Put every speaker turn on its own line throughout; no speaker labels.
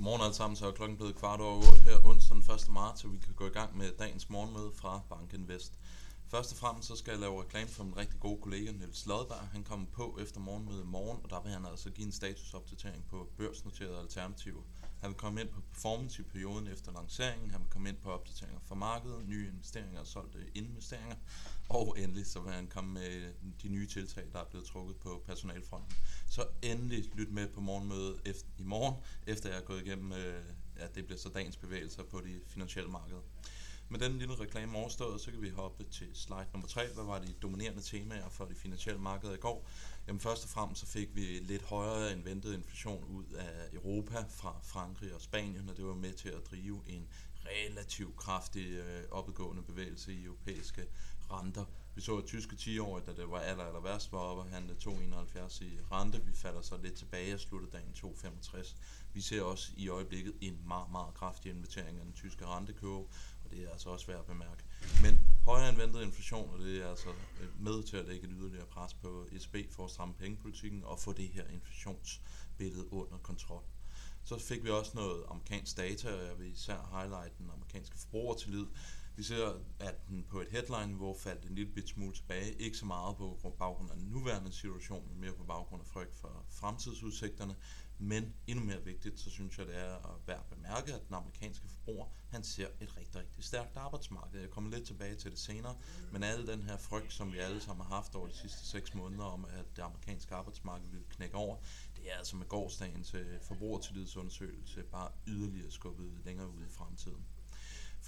Godmorgen alle sammen, så er klokken blevet kvart over 8 her onsdag den 1. marts, så vi kan gå i gang med dagens morgenmøde fra Banken Vest. Først og fremmest så skal jeg lave reklame for min rigtig gode kollega Niels Lodberg. Han kommer på efter morgenmødet i morgen, og der vil han altså give en statusopdatering på børsnoterede alternativer. Han vil komme ind på performance i perioden efter lanceringen, han vil komme ind på opdateringer fra markedet, nye investeringer og solgte investeringer, og endelig så vil han komme med de nye tiltag, der er blevet trukket på personalfronten. Så endelig lyt med på morgenmødet efter, i morgen, efter jeg er gået igennem, øh, at det bliver så dagens bevægelser på de finansielle markeder. Med den lille reklame overstået, så kan vi hoppe til slide nummer 3. Hvad var de dominerende temaer for de finansielle markeder i går? Jamen først og fremmest så fik vi lidt højere end ventet inflation ud af Europa fra Frankrig og Spanien, og det var med til at drive en relativt kraftig øh, opadgående bevægelse i europæiske renter. Vi så at tyske 10 år, da det var aller, aller værst, var oppe og handle 2,71 i rente. Vi falder så lidt tilbage og slutter dagen 2,65. Vi ser også i øjeblikket en meget, meget kraftig invitering af den tyske rentekurve, det er altså også værd at bemærke. Men højere end ventet inflation, og det er altså med til at lægge et yderligere pres på ECB for at stramme pengepolitikken og få det her inflationsbillede under kontrol. Så fik vi også noget amerikansk data, og jeg vil især highlight den amerikanske forbrugertillid. Vi ser, at den på et headline-niveau faldt en lille bit smule tilbage. Ikke så meget på baggrund af den nuværende situation, men mere på baggrund af frygt for fremtidsudsigterne. Men endnu mere vigtigt, så synes jeg, det er at være bemærke, at den amerikanske forbruger, han ser et rigtig, rigtig stærkt arbejdsmarked. Jeg kommer lidt tilbage til det senere, men al den her frygt, som vi alle sammen har haft over de sidste 6 måneder om, at det amerikanske arbejdsmarked vil knække over, det er altså med gårdsdagens øh, forbrugertillidsundersøgelse bare yderligere skubbet længere ud i fremtiden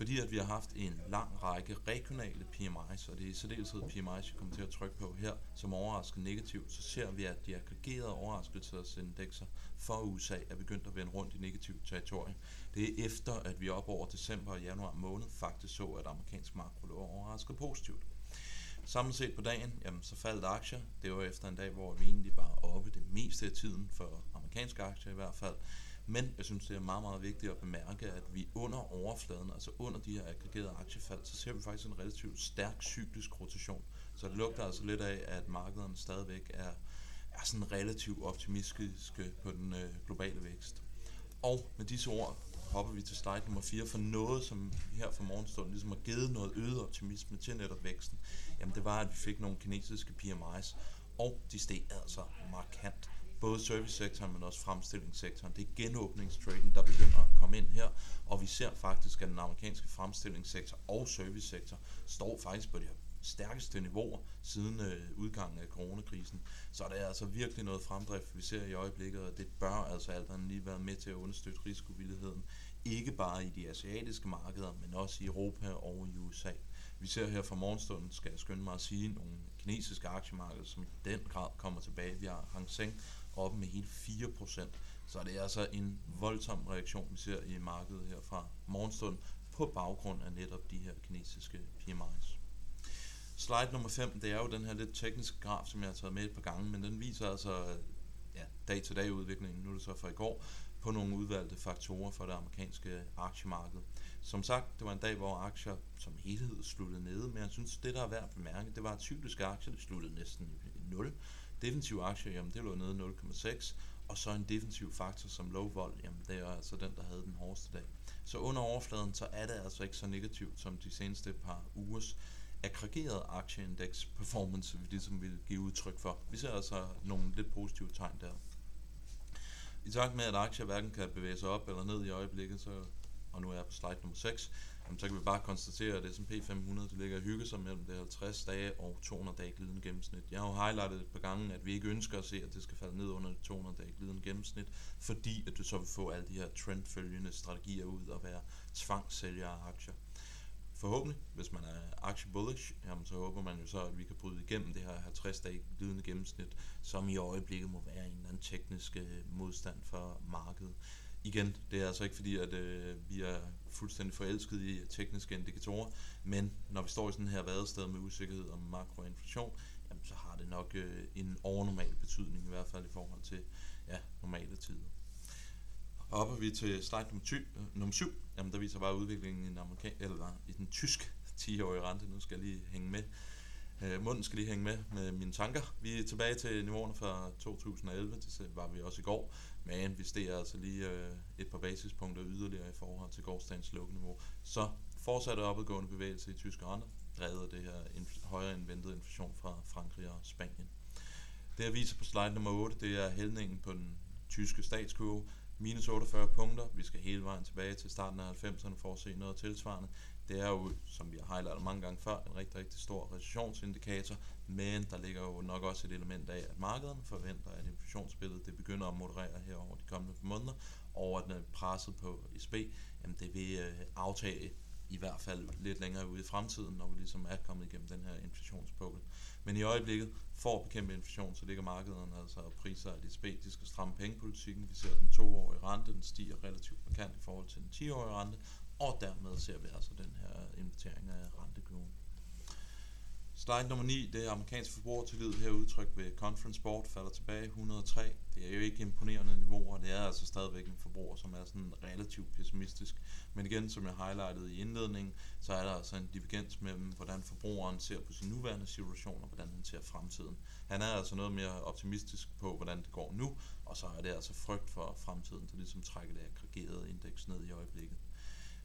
fordi at vi har haft en lang række regionale PMI's, og det er i særdeleshed PMI's, vi kommer til at trykke på her, som overrasker negativt, så ser vi, at de aggregerede overraskelsesindekser for USA er begyndt at vende rundt i negativt territorium. Det er efter, at vi op over december og januar måned faktisk så, at amerikansk makro lå overrasket positivt. Samlet set på dagen, jamen, så faldt aktier. Det var efter en dag, hvor vi egentlig var oppe det meste af tiden for amerikanske aktier i hvert fald. Men jeg synes, det er meget, meget vigtigt at bemærke, at vi under overfladen, altså under de her aggregerede aktiefald, så ser vi faktisk en relativt stærk cyklisk rotation. Så det lugter altså lidt af, at markederne stadigvæk er, er sådan relativt optimistiske på den øh, globale vækst. Og med disse ord hopper vi til slide nummer 4 for noget, som her for morgenstunden ligesom har givet noget øget optimisme til netop væksten. Jamen det var, at vi fik nogle kinesiske PMI's, og de steg altså markant både servicesektoren, men også fremstillingssektoren. Det er genåbningstraden, der begynder at komme ind her, og vi ser faktisk, at den amerikanske fremstillingssektor og servicesektor står faktisk på de her stærkeste niveauer siden øh, udgangen af coronakrisen. Så der er altså virkelig noget fremdrift, vi ser i øjeblikket, og det bør altså alt andet lige være med til at understøtte risikovilligheden. Ikke bare i de asiatiske markeder, men også i Europa og i USA. Vi ser her fra morgenstunden, skal jeg skynde mig at sige, nogle kinesiske aktiemarkeder, som i den grad kommer tilbage. Vi har Hang Seng oppe med hele 4%. Så det er altså en voldsom reaktion, vi ser i markedet her fra morgenstunden, på baggrund af netop de her kinesiske PMI's. Slide nummer 5, det er jo den her lidt tekniske graf, som jeg har taget med et par gange, men den viser altså ja, dag-til-dag udviklingen, nu er det så fra i går, på nogle udvalgte faktorer for det amerikanske aktiemarked. Som sagt, det var en dag, hvor aktier som helhed sluttede nede, men jeg synes, det der er værd at bemærke, det var, at cykliske aktier der sluttede næsten i 0. Defensive aktier, jamen det lå nede 0,6, og så en defensiv faktor som low vol, jamen det er altså den, der havde den hårdeste dag. Så under overfladen, så er det altså ikke så negativt som de seneste par ugers aggregeret aktieindeks performance, vi ligesom vil give udtryk for. Vi ser altså nogle lidt positive tegn der. I takt med, at aktier hverken kan bevæge sig op eller ned i øjeblikket, så, og nu er jeg på slide nummer 6, jamen, så kan vi bare konstatere, at S&P 500 det ligger og hygge sig mellem det 50 dage og 200 dage glidende gennemsnit. Jeg har jo highlightet et par gange, at vi ikke ønsker at se, at det skal falde ned under det 200 dage glidende gennemsnit, fordi at du så vil få alle de her trendfølgende strategier ud og være tvangssælger af aktier. Forhåbentlig, hvis man er aktie bullish, jamen, så håber man jo så, at vi kan bryde igennem det her 50 dage glidende gennemsnit, som i øjeblikket må være en eller anden teknisk øh, modstand for markedet igen, det er altså ikke fordi, at øh, vi er fuldstændig forelsket i tekniske indikatorer, men når vi står i sådan her vadested med usikkerhed om makroinflation, jamen, så har det nok øh, en overnormal betydning, i hvert fald i forhold til ja, normale tider. Hopper vi til slide nummer, ty, øh, nummer 7, jamen, der viser bare udviklingen i den, amerika- eller i den tysk 10-årige rente, nu skal jeg lige hænge med. Øh, munden skal lige hænge med med mine tanker. Vi er tilbage til niveauerne fra 2011, det var vi også i går, men vi steg altså lige øh, et par basispunkter yderligere i forhold til gårdsdagens lukkeniveau. Så fortsatte opadgående bevægelse i tyske renter, drevet af det her inf- højere end ventet inflation fra Frankrig og Spanien. Det jeg viser på slide nummer 8, det er hældningen på den tyske statskurve. Minus 48 punkter. Vi skal hele vejen tilbage til starten af 90'erne for at se noget tilsvarende. Det er jo, som vi har highlightet mange gange før, en rigtig, rigtig stor recessionsindikator, men der ligger jo nok også et element af, at markederne forventer, at inflationsbilledet det begynder at moderere her over de kommende måneder, og at presset på ECB, jamen det vil øh, aftage i hvert fald lidt længere ude i fremtiden, når vi ligesom er kommet igennem den her inflationspukkel. Men i øjeblikket, for at bekæmpe inflation, så ligger markederne altså og priser, at ECB de skal stramme pengepolitikken. Vi ser den toårige rente, den stiger relativt markant i forhold til den 10-årige rente, og dermed ser vi altså den her invitering af rentekurven. Slide nummer 9, det er amerikansk forbrugertillid her udtrykt ved Conference Board, falder tilbage 103. Det er jo ikke imponerende niveauer, det er altså stadigvæk en forbruger, som er sådan relativt pessimistisk. Men igen, som jeg highlightede i indledningen, så er der altså en divergens mellem, hvordan forbrugeren ser på sin nuværende situation, og hvordan han ser fremtiden. Han er altså noget mere optimistisk på, hvordan det går nu, og så er det altså frygt for fremtiden, der ligesom trækker det aggregerede indeks ned i øjeblikket.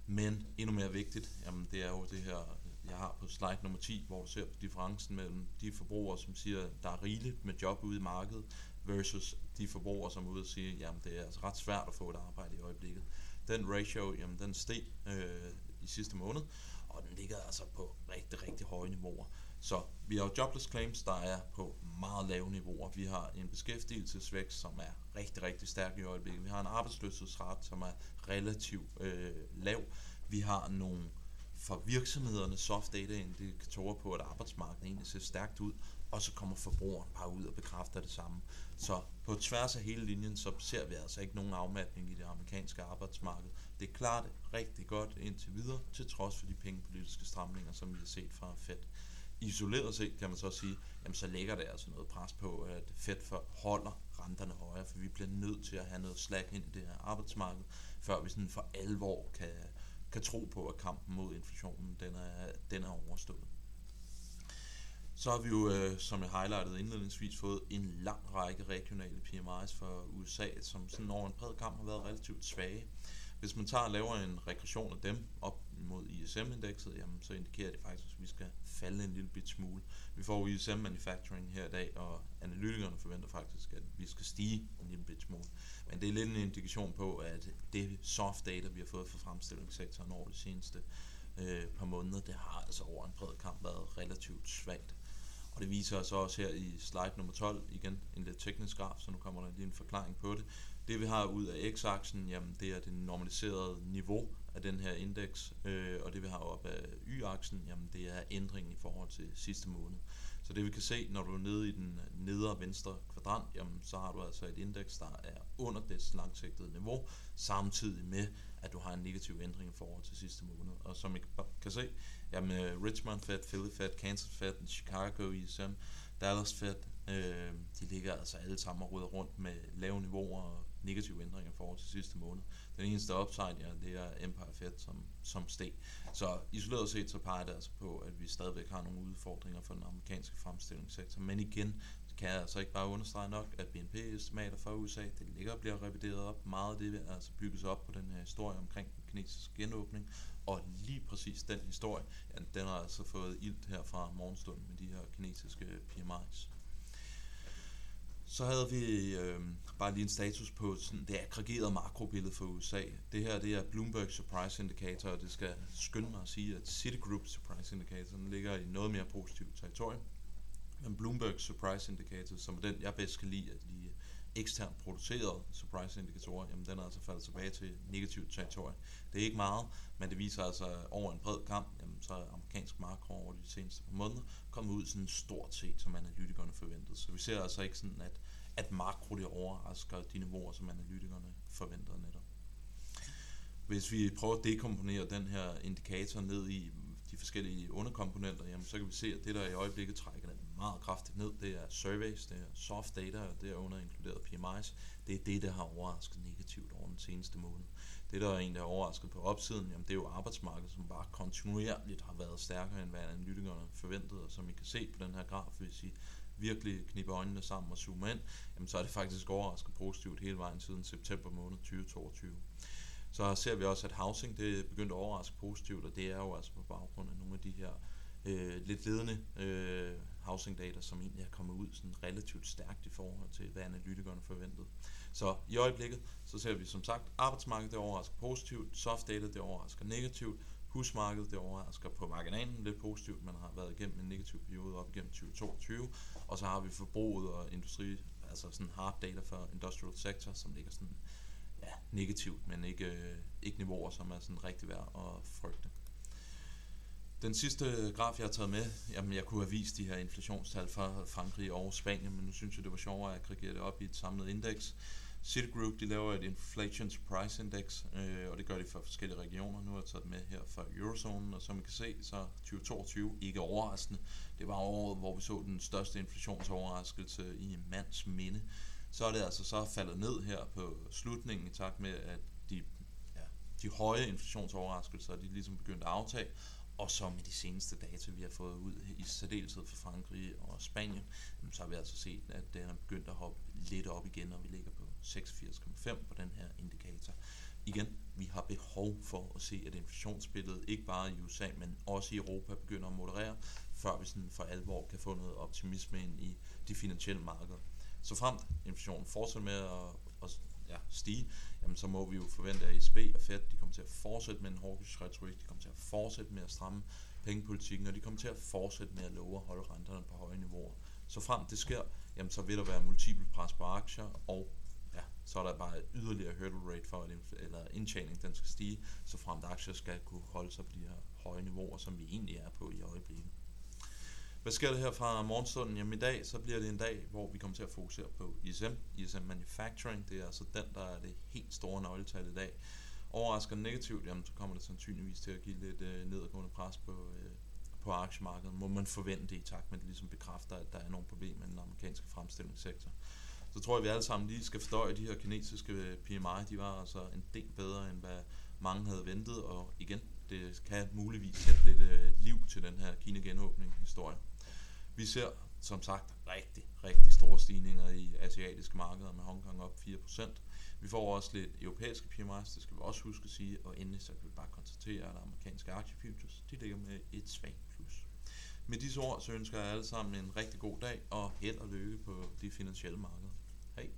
Men endnu mere vigtigt, jamen det er jo det her, jeg har på slide nummer 10, hvor du ser på differencen mellem de forbrugere, som siger, der er rigeligt med job ude i markedet, versus de forbrugere, som er ude og siger, jamen det er altså ret svært at få et arbejde i øjeblikket. Den ratio, jamen den steg øh, i sidste måned, og den ligger altså på rigtig, rigtig høje niveauer. Så vi har jo jobless claims, der er på meget lave niveauer. Vi har en beskæftigelsesvækst, som er rigtig, rigtig stærk i øjeblikket. Vi har en arbejdsløshedsret, som er relativt øh, lav. Vi har nogle for virksomhederne soft data indikatorer på, at arbejdsmarkedet egentlig ser stærkt ud, og så kommer forbrugeren bare ud og bekræfter det samme. Så på tværs af hele linjen, så ser vi altså ikke nogen afmatning i det amerikanske arbejdsmarked. Det er klart rigtig godt indtil videre, til trods for de pengepolitiske stramninger, som vi har set fra Fed. Isoleret set kan man så sige, jamen så lægger det altså noget pres på, at Fed holder renterne højere, for vi bliver nødt til at have noget slag ind i det her arbejdsmarked, før vi sådan for alvor kan, kan tro på, at kampen mod inflationen den er, den er overstået. Så har vi jo, øh, som jeg highlightede indledningsvis, fået en lang række regionale PMI's for USA, som sådan over en bred kamp har været relativt svage. Hvis man tager og laver en regression af dem op mod ISM-indekset, jamen, så indikerer det faktisk, at vi skal falde en lille bit smule. Vi får ISM Manufacturing her i dag, og analytikerne forventer faktisk, at vi skal stige en lille bit smule. Men det er lidt en indikation på, at det soft data, vi har fået fra fremstillingssektoren over de seneste øh, par måneder, det har altså over en bred kamp været relativt svagt. Og det viser sig også her i slide nummer 12, igen en lidt teknisk graf, så nu kommer der lige en forklaring på det. Det vi har ud af x-aksen, jamen det er det normaliserede niveau af den her indeks, øh, og det vi har op af y-aksen, jamen det er ændringen i forhold til sidste måned. Så det vi kan se, når du er nede i den øh, nedre venstre kvadrant, jamen så har du altså et indeks, der er under dets langsigtede niveau, samtidig med, at du har en negativ ændring i forhold til sidste måned. Og som I kan se, jamen øh, Richmond Fed, Philly Fed, Kansas Fed, Chicago ISM, Dallas Fed, øh, de ligger altså alle sammen og ruder rundt med lave niveauer og negative ændringer i forhold til sidste måned. Den eneste upside, ja, det er Empire Fed, som, som steg. Så isoleret set, så peger det altså på, at vi stadigvæk har nogle udfordringer for den amerikanske fremstillingssektor. Men igen, kan jeg altså ikke bare understrege nok, at BNP-estimater for USA, det ligger og bliver revideret op. Meget af det vil altså bygges op på den her historie omkring den kinesiske genåbning. Og lige præcis den historie, ja, den har altså fået ilt her fra morgenstunden med de her kinesiske PMI's. Så havde vi øh, bare lige en status på sådan det aggregerede makrobillede for USA. Det her det er Bloomberg Surprise Indicator, og det skal skynde mig at sige, at Citigroup Surprise Indicator ligger i noget mere positivt territorium. Men Bloomberg Surprise Indicator, som er den, jeg bedst kan lide, at de eksternt producerede surprise indikatorer, jamen den er altså faldet tilbage til negativt territorium. Det er ikke meget, men det viser altså over en bred kamp, så er amerikansk makro over de seneste par måneder kommet ud sådan stort set, som analytikerne forventede. Så vi ser altså ikke sådan, at, at makro det overrasker de niveauer, som analytikerne forventede netop. Hvis vi prøver at dekomponere den her indikator ned i de forskellige underkomponenter, jamen så kan vi se, at det der i øjeblikket trækker den meget kraftigt ned, det er surveys, det er soft data, og det er under inkluderet PMIs. Det er det, der har overrasket negativt over den seneste måned. Det, der er egentlig er overrasket på opsiden, jamen det er jo arbejdsmarkedet, som bare kontinuerligt har været stærkere, end hvad analytikerne forventede, og som I kan se på den her graf, hvis I virkelig knibe øjnene sammen og zoomer ind, jamen så er det faktisk overrasket positivt hele vejen siden september måned 2022. Så ser vi også, at housing det er begyndt at overraske positivt, og det er jo altså på baggrund af nogle af de her øh, lidt ledende øh, housing data, som egentlig er kommet ud sådan relativt stærkt i forhold til, hvad analytikerne forventede. Så i øjeblikket, så ser vi som sagt, arbejdsmarkedet det overrasker positivt, soft data det overrasker negativt, husmarkedet det overrasker på marginalen lidt positivt, man har været igennem en negativ periode op igennem 2022, og så har vi forbruget og industri, altså sådan hard data for industrial sector, som ligger sådan ja, negativt, men ikke, øh, ikke niveauer, som er sådan rigtig værd at frygte. Den sidste graf, jeg har taget med, jamen jeg kunne have vist de her inflationstal fra Frankrig og Spanien, men nu synes jeg, det var sjovere at aggregere det op i et samlet indeks. Citigroup, de laver et Inflation Price Index, øh, og det gør de for forskellige regioner. Nu har jeg taget med her fra Eurozonen, og som I kan se, så 2022 ikke overraskende. Det var året, hvor vi så den største inflationsoverraskelse i mands minde. Så er det altså så faldet ned her på slutningen i takt med, at de, ja, de høje inflationsoverraskelser, de ligesom begyndt at aftage, og så med de seneste data, vi har fået ud i særdeleshed fra Frankrig og Spanien, så har vi altså set, at den er begyndt at hoppe lidt op igen, og vi ligger på 86,5 på den her indikator. Igen, vi har behov for at se, at inflationsbilledet ikke bare i USA, men også i Europa begynder at moderere, før vi sådan for alvor kan få noget optimisme ind i de finansielle markeder. Så fremt inflationen fortsætter med at, at ja, stige, jamen så må vi jo forvente, at ECB og Fed de kommer til at fortsætte med en hawkish retorik, de kommer til at fortsætte med at stramme pengepolitikken, og de kommer til at fortsætte med at love at holde renterne på høje niveauer. Så frem det sker, jamen så vil der være multiple pres på aktier, og ja, så er der bare yderligere hurdle rate for, at eller indtjening den skal stige, så frem aktier skal kunne holde sig på de her høje niveauer, som vi egentlig er på i øjeblikket. Hvad sker der her fra morgenstunden? Jamen i dag, så bliver det en dag, hvor vi kommer til at fokusere på ISM, ISM Manufacturing. Det er altså den, der er det helt store nøgletal i dag. Overrasker negativt, jamen så kommer det sandsynligvis til at give lidt øh, nedadgående pres på, øh, på aktiemarkedet. Må man forvente i takt med, at det ligesom bekræfter, at der er nogle problemer med den amerikanske fremstillingssektor. Så tror jeg, at vi alle sammen lige skal fordøje de her kinesiske øh, PMI. De var altså en del bedre, end hvad mange havde ventet, og igen, det kan muligvis sætte lidt øh, liv til den her Kina-genåbning historie. Vi ser som sagt rigtig, rigtig store stigninger i asiatiske markeder med Hongkong op 4%. Vi får også lidt europæiske PMIs, det skal vi også huske at sige, og endelig så kan vi bare konstatere, at amerikanske aktiefutures, de ligger med et svagt plus. Med disse ord, så ønsker jeg alle sammen en rigtig god dag, og held og lykke på de finansielle markeder. Hej!